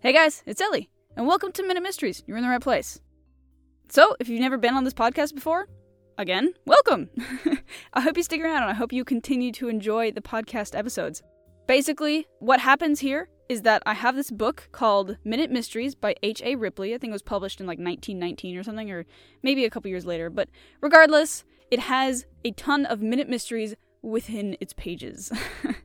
Hey guys, it's Ellie, and welcome to Minute Mysteries. You're in the right place. So, if you've never been on this podcast before, again, welcome! I hope you stick around and I hope you continue to enjoy the podcast episodes. Basically, what happens here is that I have this book called Minute Mysteries by H.A. Ripley. I think it was published in like 1919 or something, or maybe a couple years later. But regardless, it has a ton of minute mysteries within its pages.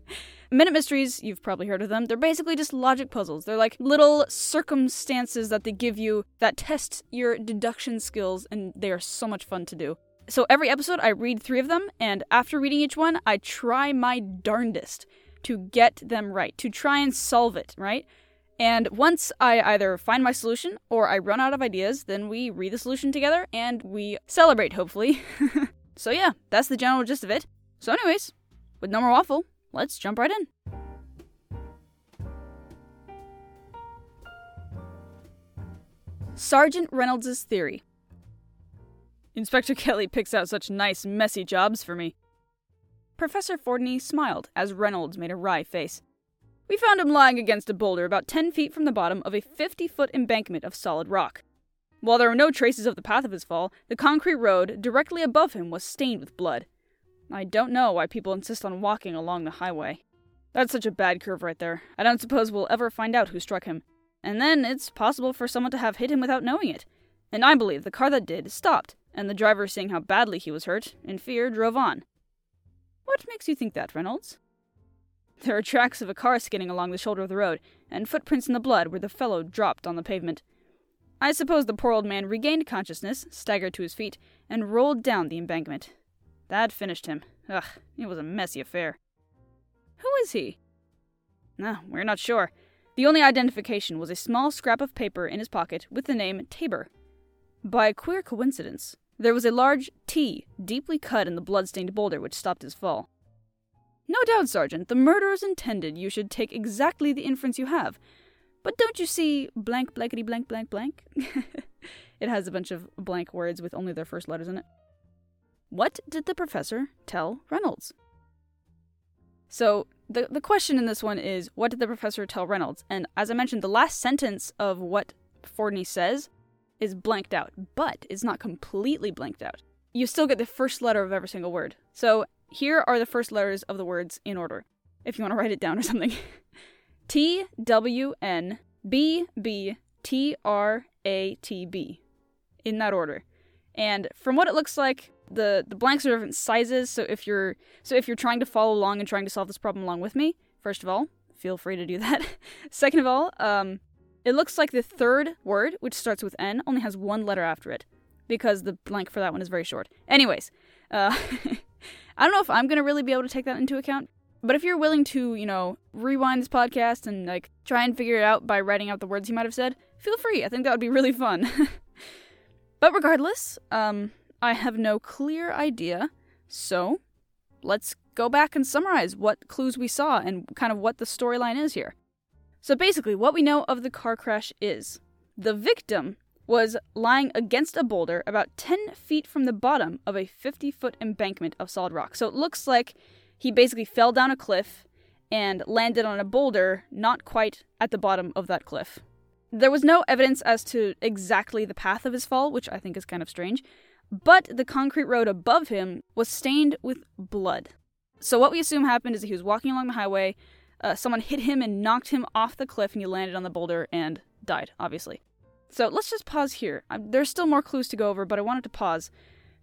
Minute mysteries, you've probably heard of them. They're basically just logic puzzles. They're like little circumstances that they give you that test your deduction skills, and they are so much fun to do. So every episode, I read three of them, and after reading each one, I try my darndest to get them right, to try and solve it, right? And once I either find my solution or I run out of ideas, then we read the solution together and we celebrate, hopefully. so, yeah, that's the general gist of it. So, anyways, with no more waffle, let's jump right in. Sergeant Reynolds' theory. Inspector Kelly picks out such nice, messy jobs for me. Professor Fordney smiled as Reynolds made a wry face. We found him lying against a boulder about 10 feet from the bottom of a 50 foot embankment of solid rock. While there were no traces of the path of his fall, the concrete road directly above him was stained with blood. I don't know why people insist on walking along the highway. That's such a bad curve right there. I don't suppose we'll ever find out who struck him. And then it's possible for someone to have hit him without knowing it. And I believe the car that did stopped, and the driver, seeing how badly he was hurt, in fear, drove on. What makes you think that, Reynolds? There are tracks of a car skidding along the shoulder of the road, and footprints in the blood where the fellow dropped on the pavement. I suppose the poor old man regained consciousness, staggered to his feet, and rolled down the embankment. That finished him. Ugh, it was a messy affair. Who is he? No, we're not sure. The only identification was a small scrap of paper in his pocket with the name Tabor. By a queer coincidence, there was a large T deeply cut in the blood-stained boulder which stopped his fall. No doubt, Sergeant, the murderers intended you should take exactly the inference you have. But don't you see blank blankety blank blank blank? it has a bunch of blank words with only their first letters in it. What did the professor tell Reynolds? So, the, the question in this one is what did the professor tell Reynolds? And as I mentioned, the last sentence of what Fordney says is blanked out, but it's not completely blanked out. You still get the first letter of every single word. So, here are the first letters of the words in order, if you want to write it down or something. T W N B B T R A T B. In that order. And from what it looks like, the, the blanks are different sizes, so if you're so if you're trying to follow along and trying to solve this problem along with me, first of all, feel free to do that. Second of all, um, it looks like the third word, which starts with N, only has one letter after it, because the blank for that one is very short. Anyways, uh, I don't know if I'm gonna really be able to take that into account, but if you're willing to, you know, rewind this podcast and like try and figure it out by writing out the words you might have said, feel free. I think that would be really fun. but regardless, um, I have no clear idea. So, let's go back and summarize what clues we saw and kind of what the storyline is here. So basically, what we know of the car crash is the victim was lying against a boulder about 10 feet from the bottom of a 50 foot embankment of solid rock. So it looks like he basically fell down a cliff and landed on a boulder not quite at the bottom of that cliff. There was no evidence as to exactly the path of his fall, which I think is kind of strange, but the concrete road above him was stained with blood. So what we assume happened is that he was walking along the highway, uh, someone hit him and knocked him off the cliff, and he landed on the boulder and died, obviously. So let's just pause here. Um, there's still more clues to go over, but I wanted to pause.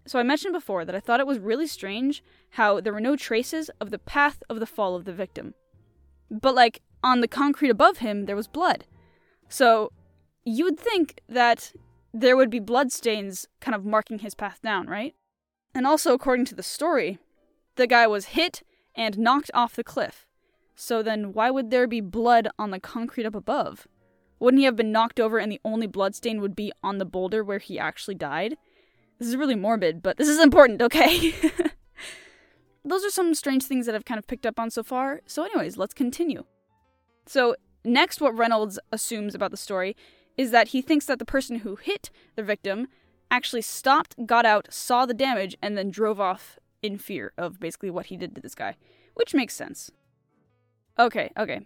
So I mentioned before that I thought it was really strange how there were no traces of the path of the fall of the victim. But, like, on the concrete above him, there was blood. So you would think that there would be bloodstains kind of marking his path down, right? And also, according to the story, the guy was hit and knocked off the cliff. So then, why would there be blood on the concrete up above? Wouldn't he have been knocked over and the only bloodstain would be on the boulder where he actually died? This is really morbid, but this is important, okay? Those are some strange things that I've kind of picked up on so far. So, anyways, let's continue. So, next, what Reynolds assumes about the story is that he thinks that the person who hit the victim actually stopped, got out, saw the damage, and then drove off in fear of basically what he did to this guy, which makes sense. Okay, okay.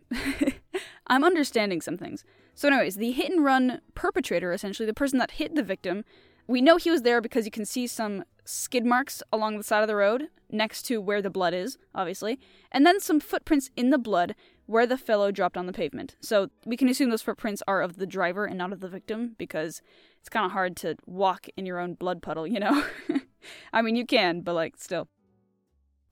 I'm understanding some things. So, anyways, the hit and run perpetrator, essentially, the person that hit the victim, we know he was there because you can see some skid marks along the side of the road next to where the blood is, obviously, and then some footprints in the blood where the fellow dropped on the pavement. So we can assume those footprints are of the driver and not of the victim because it's kind of hard to walk in your own blood puddle, you know? I mean, you can, but like, still.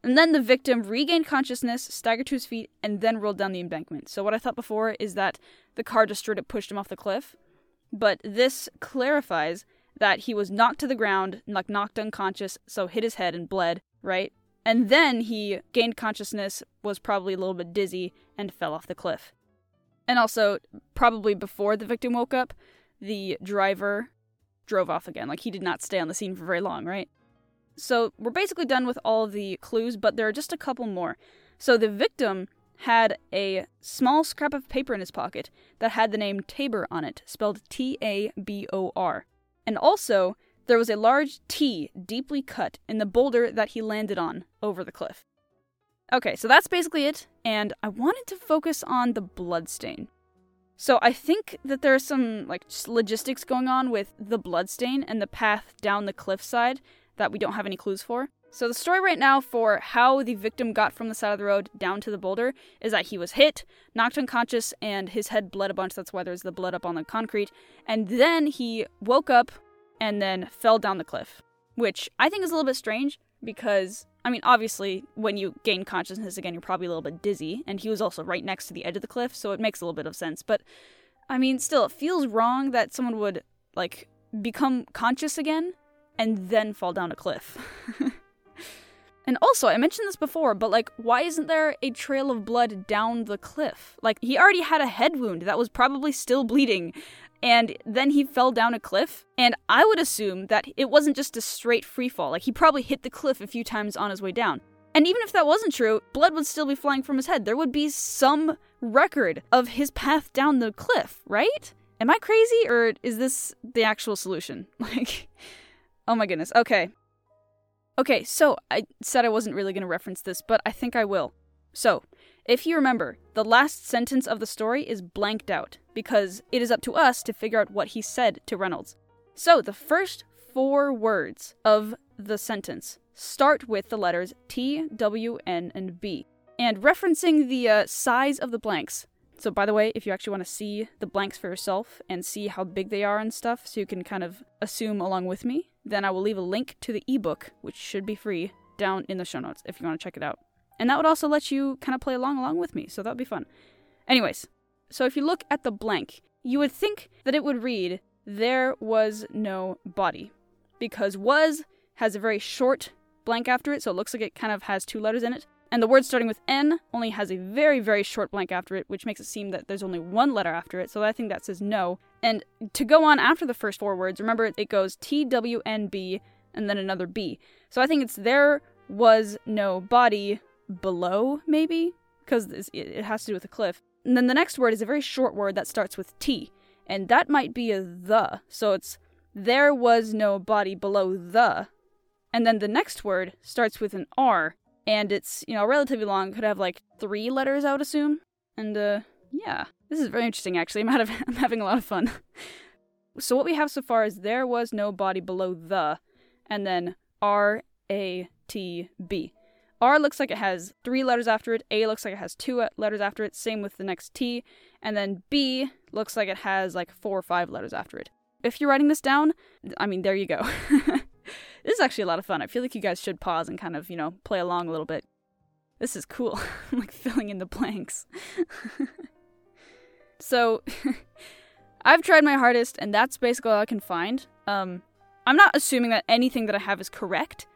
And then the victim regained consciousness, staggered to his feet, and then rolled down the embankment. So, what I thought before is that the car just straight up pushed him off the cliff. But this clarifies that he was knocked to the ground, like knocked unconscious, so hit his head and bled, right? And then he gained consciousness, was probably a little bit dizzy, and fell off the cliff. And also, probably before the victim woke up, the driver drove off again. Like, he did not stay on the scene for very long, right? So, we're basically done with all the clues, but there are just a couple more. So, the victim had a small scrap of paper in his pocket that had the name Tabor on it, spelled T A B O R. And also, there was a large T deeply cut in the boulder that he landed on over the cliff. Okay, so that's basically it, and I wanted to focus on the bloodstain. So I think that there's some like logistics going on with the bloodstain and the path down the cliffside that we don't have any clues for. So the story right now for how the victim got from the side of the road down to the boulder is that he was hit, knocked unconscious, and his head bled a bunch. That's why there's the blood up on the concrete. And then he woke up and then fell down the cliff, which I think is a little bit strange because I mean, obviously, when you gain consciousness again, you're probably a little bit dizzy, and he was also right next to the edge of the cliff, so it makes a little bit of sense. But I mean, still, it feels wrong that someone would like become conscious again and then fall down a cliff. and also, I mentioned this before, but like, why isn't there a trail of blood down the cliff? Like, he already had a head wound that was probably still bleeding and then he fell down a cliff. And I would assume that it wasn't just a straight free fall. Like he probably hit the cliff a few times on his way down. And even if that wasn't true, blood would still be flying from his head. There would be some record of his path down the cliff, right? Am I crazy or is this the actual solution? Like, oh my goodness. Okay. Okay, so I said I wasn't really going to reference this, but I think I will. So, if you remember, the last sentence of the story is blanked out because it is up to us to figure out what he said to Reynolds. So the first four words of the sentence start with the letters T, W, N, and B. And referencing the uh, size of the blanks. So, by the way, if you actually want to see the blanks for yourself and see how big they are and stuff, so you can kind of assume along with me, then I will leave a link to the ebook, which should be free, down in the show notes if you want to check it out. And that would also let you kind of play along along with me, so that would be fun. Anyways, so if you look at the blank, you would think that it would read, There was no body. Because was has a very short blank after it, so it looks like it kind of has two letters in it. And the word starting with N only has a very, very short blank after it, which makes it seem that there's only one letter after it, so I think that says no. And to go on after the first four words, remember it goes T W N B and then another B. So I think it's there was no body below, maybe? Because it has to do with a cliff. And then the next word is a very short word that starts with T, and that might be a the. So it's there was no body below the. And then the next word starts with an R, and it's, you know, relatively long, could have like three letters, I would assume. And, uh, yeah. This is very interesting, actually. I'm, of, I'm having a lot of fun. so what we have so far is there was no body below the, and then R A T B. R looks like it has three letters after it, A looks like it has two letters after it, same with the next T, and then B looks like it has like four or five letters after it. If you're writing this down, I mean, there you go. this is actually a lot of fun. I feel like you guys should pause and kind of, you know, play along a little bit. This is cool. I'm like filling in the blanks. so, I've tried my hardest, and that's basically all I can find. Um, I'm not assuming that anything that I have is correct,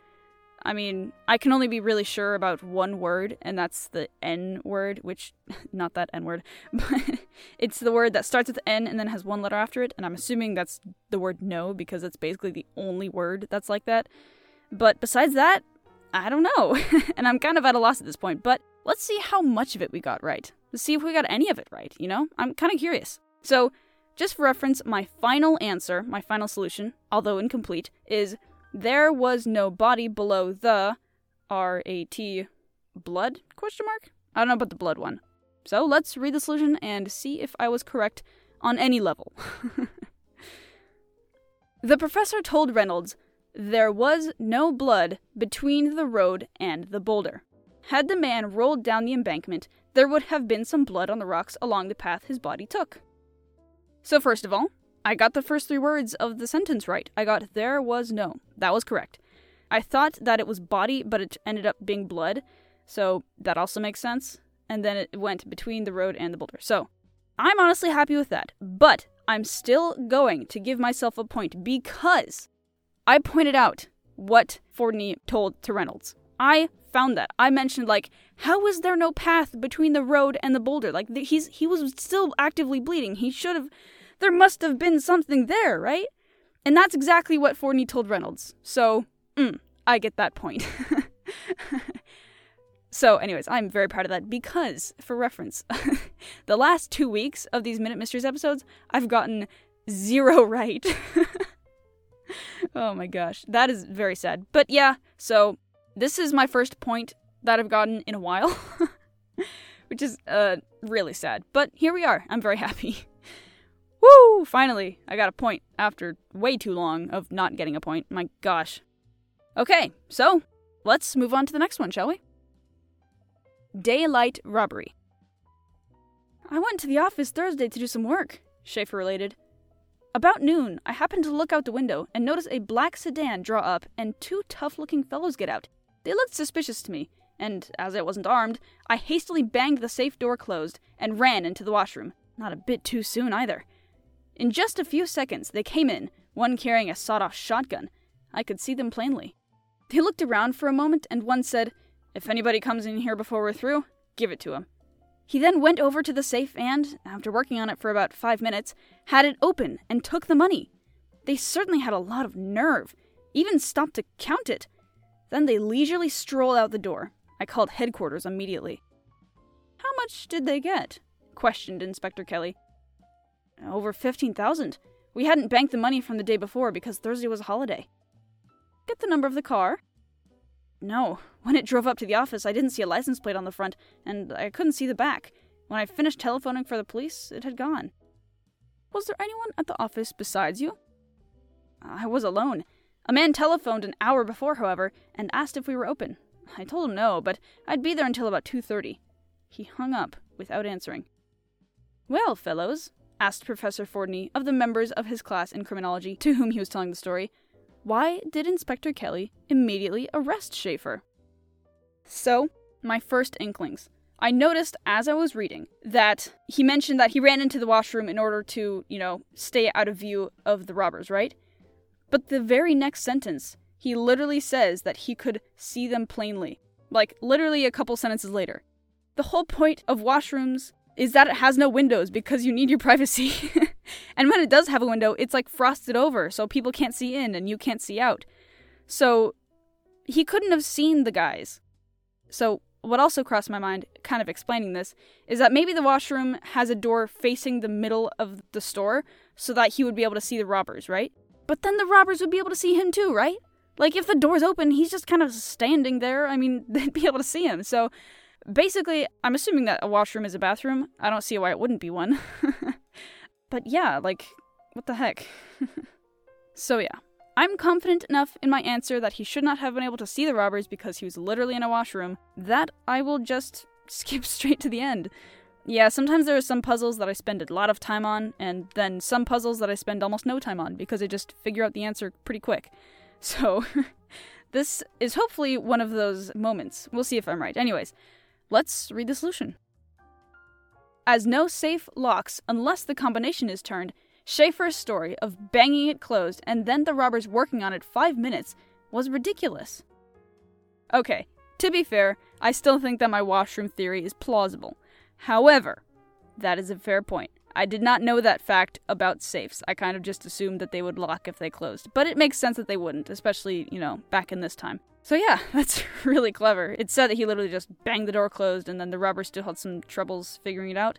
I mean, I can only be really sure about one word, and that's the N word, which, not that N word, but it's the word that starts with N and then has one letter after it, and I'm assuming that's the word no because it's basically the only word that's like that. But besides that, I don't know, and I'm kind of at a loss at this point, but let's see how much of it we got right. Let's see if we got any of it right, you know? I'm kind of curious. So, just for reference, my final answer, my final solution, although incomplete, is there was no body below the R A T blood question mark? I don't know about the blood one. So let's read the solution and see if I was correct on any level. the professor told Reynolds there was no blood between the road and the boulder. Had the man rolled down the embankment, there would have been some blood on the rocks along the path his body took. So, first of all, I got the first three words of the sentence right. I got there was no. That was correct. I thought that it was body, but it ended up being blood, so that also makes sense. And then it went between the road and the boulder. So, I'm honestly happy with that. But I'm still going to give myself a point because I pointed out what Fordney told to Reynolds. I found that. I mentioned like, how was there no path between the road and the boulder? Like he's he was still actively bleeding. He should have. There must have been something there, right? And that's exactly what Fordney told Reynolds. So, mm, I get that point. so, anyways, I'm very proud of that because, for reference, the last two weeks of these Minute Mysteries episodes, I've gotten zero right. oh my gosh, that is very sad. But yeah, so this is my first point that I've gotten in a while, which is uh, really sad. But here we are. I'm very happy. Woo! Finally, I got a point after way too long of not getting a point. My gosh. Okay, so let's move on to the next one, shall we? Daylight robbery. I went to the office Thursday to do some work, Schaefer related. About noon, I happened to look out the window and notice a black sedan draw up and two tough looking fellows get out. They looked suspicious to me, and as I wasn't armed, I hastily banged the safe door closed and ran into the washroom. Not a bit too soon either. In just a few seconds, they came in, one carrying a sawed off shotgun. I could see them plainly. They looked around for a moment, and one said, If anybody comes in here before we're through, give it to him. He then went over to the safe and, after working on it for about five minutes, had it open and took the money. They certainly had a lot of nerve, even stopped to count it. Then they leisurely strolled out the door. I called headquarters immediately. How much did they get? questioned Inspector Kelly. Over 15,000. We hadn't banked the money from the day before because Thursday was a holiday. Get the number of the car? No. When it drove up to the office, I didn't see a license plate on the front, and I couldn't see the back. When I finished telephoning for the police, it had gone. Was there anyone at the office besides you? I was alone. A man telephoned an hour before, however, and asked if we were open. I told him no, but I'd be there until about 2:30. He hung up without answering. "Well, fellows," asked Professor Fordney of the members of his class in criminology to whom he was telling the story, "why did Inspector Kelly immediately arrest Schaefer?" So, my first inklings. I noticed as I was reading that he mentioned that he ran into the washroom in order to, you know, stay out of view of the robbers, right? But the very next sentence, he literally says that he could see them plainly. Like, literally a couple sentences later. The whole point of washrooms is that it has no windows because you need your privacy. and when it does have a window, it's like frosted over, so people can't see in and you can't see out. So, he couldn't have seen the guys. So, what also crossed my mind, kind of explaining this, is that maybe the washroom has a door facing the middle of the store so that he would be able to see the robbers, right? But then the robbers would be able to see him too, right? Like, if the door's open, he's just kind of standing there. I mean, they'd be able to see him. So, basically, I'm assuming that a washroom is a bathroom. I don't see why it wouldn't be one. but yeah, like, what the heck? so, yeah. I'm confident enough in my answer that he should not have been able to see the robbers because he was literally in a washroom that I will just skip straight to the end. Yeah, sometimes there are some puzzles that I spend a lot of time on, and then some puzzles that I spend almost no time on because I just figure out the answer pretty quick. So, this is hopefully one of those moments. We'll see if I'm right. Anyways, let's read the solution. As no safe locks unless the combination is turned, Schaefer's story of banging it closed and then the robbers working on it five minutes was ridiculous. Okay, to be fair, I still think that my washroom theory is plausible. However, that is a fair point. I did not know that fact about safes. I kind of just assumed that they would lock if they closed. But it makes sense that they wouldn't, especially, you know, back in this time. So yeah, that's really clever. It said that he literally just banged the door closed and then the robbers still had some troubles figuring it out,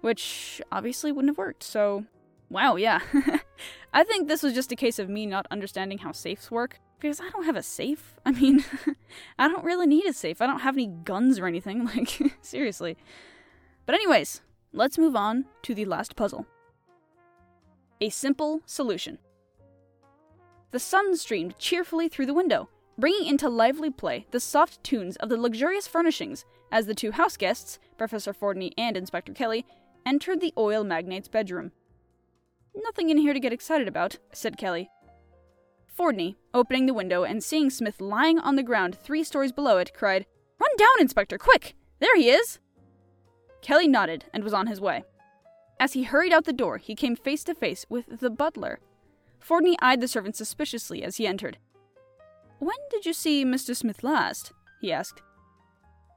which obviously wouldn't have worked. So, wow, yeah. I think this was just a case of me not understanding how safes work because I don't have a safe. I mean, I don't really need a safe. I don't have any guns or anything. Like, seriously. But, anyways, let's move on to the last puzzle. A simple solution. The sun streamed cheerfully through the window, bringing into lively play the soft tunes of the luxurious furnishings as the two house guests, Professor Fordney and Inspector Kelly, entered the oil magnate's bedroom. Nothing in here to get excited about, said Kelly. Fordney, opening the window and seeing Smith lying on the ground three stories below it, cried, Run down, Inspector, quick! There he is! Kelly nodded and was on his way. As he hurried out the door, he came face to face with the butler. Fordney eyed the servant suspiciously as he entered. When did you see Mr. Smith last? he asked.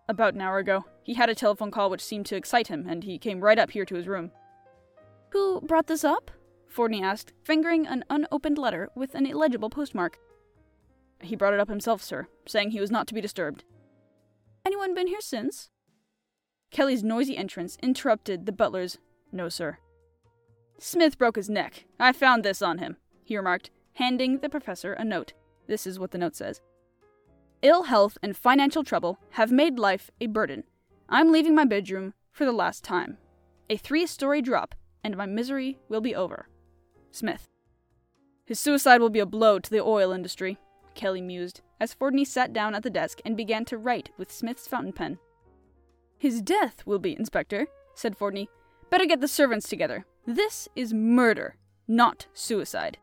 About an hour ago. He had a telephone call which seemed to excite him, and he came right up here to his room. Who brought this up? Fordney asked, fingering an unopened letter with an illegible postmark. He brought it up himself, sir, saying he was not to be disturbed. Anyone been here since? Kelly's noisy entrance interrupted the butler's, No, sir. Smith broke his neck. I found this on him, he remarked, handing the professor a note. This is what the note says Ill health and financial trouble have made life a burden. I'm leaving my bedroom for the last time. A three story drop, and my misery will be over. Smith. His suicide will be a blow to the oil industry, Kelly mused, as Fordney sat down at the desk and began to write with Smith's fountain pen. His death will be, Inspector, said Fordney. Better get the servants together. This is murder, not suicide.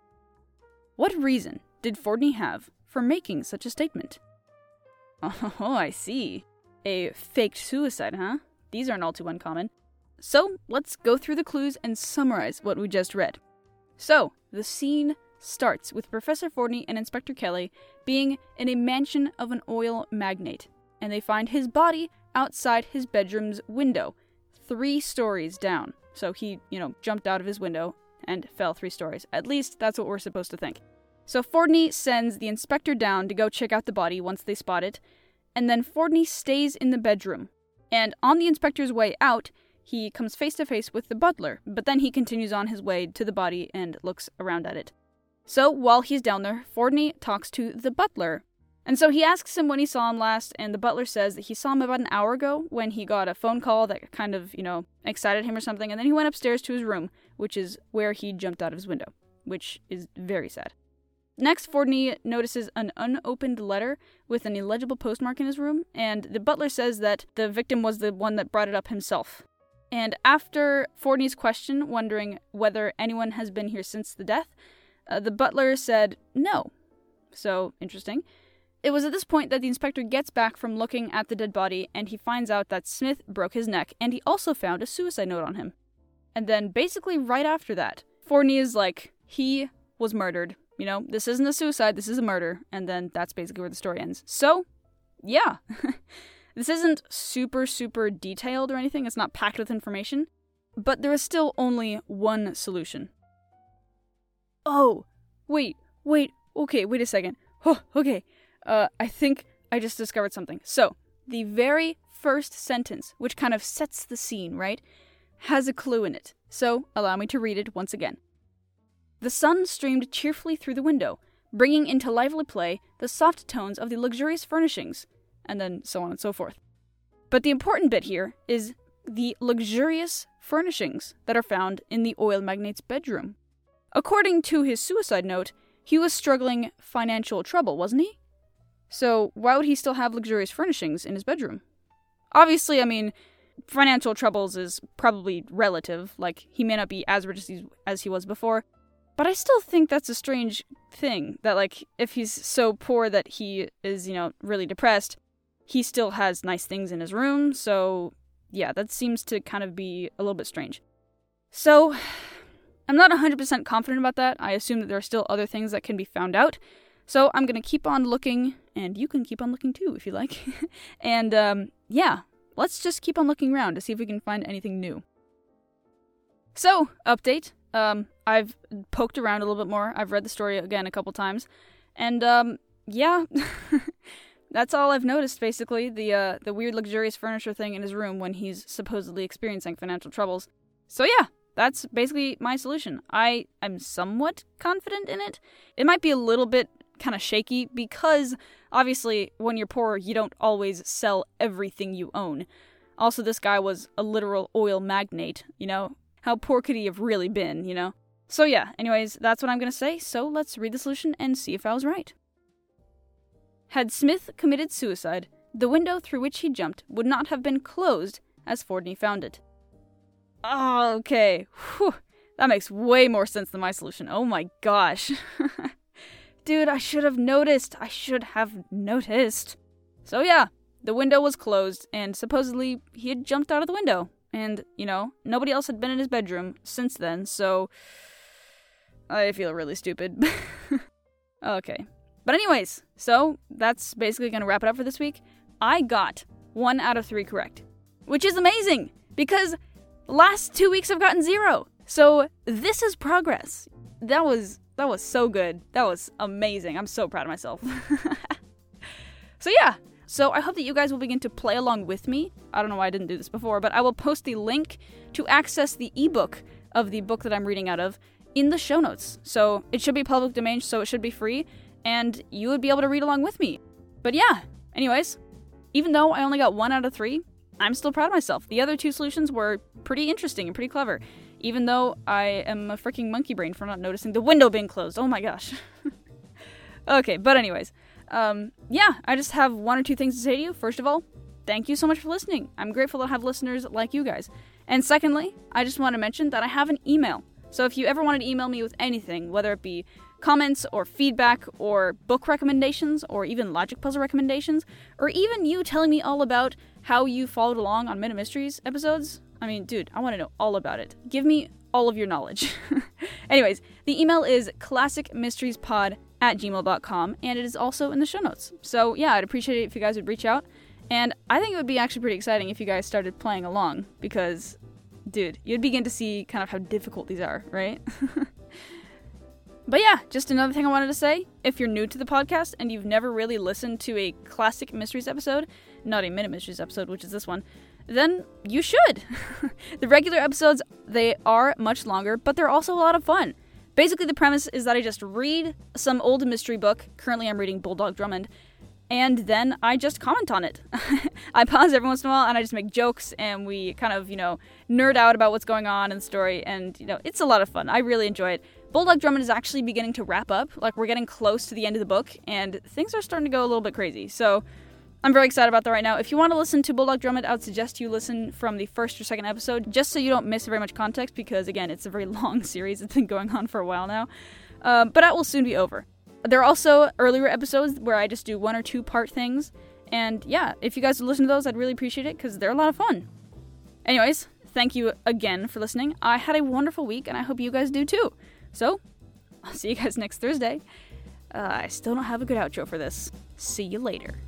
What reason did Fordney have for making such a statement? Oh, I see. A faked suicide, huh? These aren't all too uncommon. So, let's go through the clues and summarize what we just read. So, the scene starts with Professor Fordney and Inspector Kelly being in a mansion of an oil magnate, and they find his body outside his bedroom's window, three stories down. So he, you know, jumped out of his window and fell three stories. At least that's what we're supposed to think. So Fordney sends the inspector down to go check out the body once they spot it, and then Fordney stays in the bedroom. And on the inspector's way out, he comes face to face with the butler, but then he continues on his way to the body and looks around at it. So while he's down there, Fordney talks to the butler. And so he asks him when he saw him last, and the butler says that he saw him about an hour ago when he got a phone call that kind of, you know, excited him or something, and then he went upstairs to his room, which is where he jumped out of his window, which is very sad. Next, Fordney notices an unopened letter with an illegible postmark in his room, and the butler says that the victim was the one that brought it up himself. And after Fordney's question, wondering whether anyone has been here since the death, uh, the butler said no. So, interesting. It was at this point that the inspector gets back from looking at the dead body and he finds out that Smith broke his neck and he also found a suicide note on him. And then, basically, right after that, Fordney is like, he was murdered. You know, this isn't a suicide, this is a murder. And then that's basically where the story ends. So, yeah. this isn't super, super detailed or anything, it's not packed with information. But there is still only one solution. Oh, wait, wait, okay, wait a second. Oh, okay, uh, I think I just discovered something. So, the very first sentence, which kind of sets the scene, right, has a clue in it. So, allow me to read it once again. The sun streamed cheerfully through the window, bringing into lively play the soft tones of the luxurious furnishings, and then so on and so forth. But the important bit here is the luxurious furnishings that are found in the oil magnate's bedroom. According to his suicide note, he was struggling financial trouble, wasn't he? So why would he still have luxurious furnishings in his bedroom? Obviously, I mean, financial troubles is probably relative, like he may not be as rich as he, as he was before, but I still think that's a strange thing that like if he's so poor that he is, you know, really depressed, he still has nice things in his room, so yeah, that seems to kind of be a little bit strange. So, I'm not 100% confident about that. I assume that there are still other things that can be found out. So I'm going to keep on looking, and you can keep on looking too if you like. and um, yeah, let's just keep on looking around to see if we can find anything new. So, update. Um, I've poked around a little bit more. I've read the story again a couple times. And um, yeah, that's all I've noticed basically. The uh, the weird luxurious furniture thing in his room when he's supposedly experiencing financial troubles. So yeah, that's basically my solution. I am somewhat confident in it. It might be a little bit kind of shaky because obviously when you're poor, you don't always sell everything you own. Also, this guy was a literal oil magnate, you know? How poor could he have really been, you know? So, yeah, anyways, that's what I'm gonna say, so let's read the solution and see if I was right. Had Smith committed suicide, the window through which he jumped would not have been closed as Fordney found it. Oh, okay. Whew. That makes way more sense than my solution. Oh my gosh. Dude, I should have noticed. I should have noticed. So, yeah, the window was closed, and supposedly he had jumped out of the window. And, you know, nobody else had been in his bedroom since then, so. I feel really stupid. okay. But, anyways, so that's basically going to wrap it up for this week. I got one out of three correct, which is amazing because last two weeks I've gotten zero. So this is progress. That was that was so good. That was amazing. I'm so proud of myself. so yeah. So I hope that you guys will begin to play along with me. I don't know why I didn't do this before, but I will post the link to access the ebook of the book that I'm reading out of in the show notes. So it should be public domain, so it should be free, and you would be able to read along with me. But yeah, anyways, even though I only got one out of three, I'm still proud of myself. The other two solutions were pretty interesting and pretty clever, even though I am a freaking monkey brain for not noticing the window being closed. Oh my gosh. okay, but anyways, um, yeah, I just have one or two things to say to you. First of all, thank you so much for listening. I'm grateful to have listeners like you guys. And secondly, I just want to mention that I have an email. So if you ever wanted to email me with anything, whether it be comments or feedback or book recommendations or even logic puzzle recommendations, or even you telling me all about how you followed along on Minute Mysteries episodes. I mean, dude, I want to know all about it. Give me all of your knowledge. Anyways, the email is classicmysteriespod at gmail.com and it is also in the show notes. So, yeah, I'd appreciate it if you guys would reach out. And I think it would be actually pretty exciting if you guys started playing along because, dude, you'd begin to see kind of how difficult these are, right? But yeah, just another thing I wanted to say. If you're new to the podcast and you've never really listened to a classic mysteries episode, not a minute mysteries episode, which is this one, then you should. the regular episodes, they are much longer, but they're also a lot of fun. Basically, the premise is that I just read some old mystery book. Currently, I'm reading Bulldog Drummond. And then I just comment on it. I pause every once in a while and I just make jokes and we kind of, you know, nerd out about what's going on in the story. And, you know, it's a lot of fun. I really enjoy it. Bulldog Drummond is actually beginning to wrap up. Like, we're getting close to the end of the book, and things are starting to go a little bit crazy. So, I'm very excited about that right now. If you want to listen to Bulldog Drummond, I would suggest you listen from the first or second episode, just so you don't miss very much context, because again, it's a very long series. It's been going on for a while now. Um, but that will soon be over. There are also earlier episodes where I just do one or two part things. And yeah, if you guys would listen to those, I'd really appreciate it because they're a lot of fun. Anyways, thank you again for listening. I had a wonderful week, and I hope you guys do too. So, I'll see you guys next Thursday. Uh, I still don't have a good outro for this. See you later.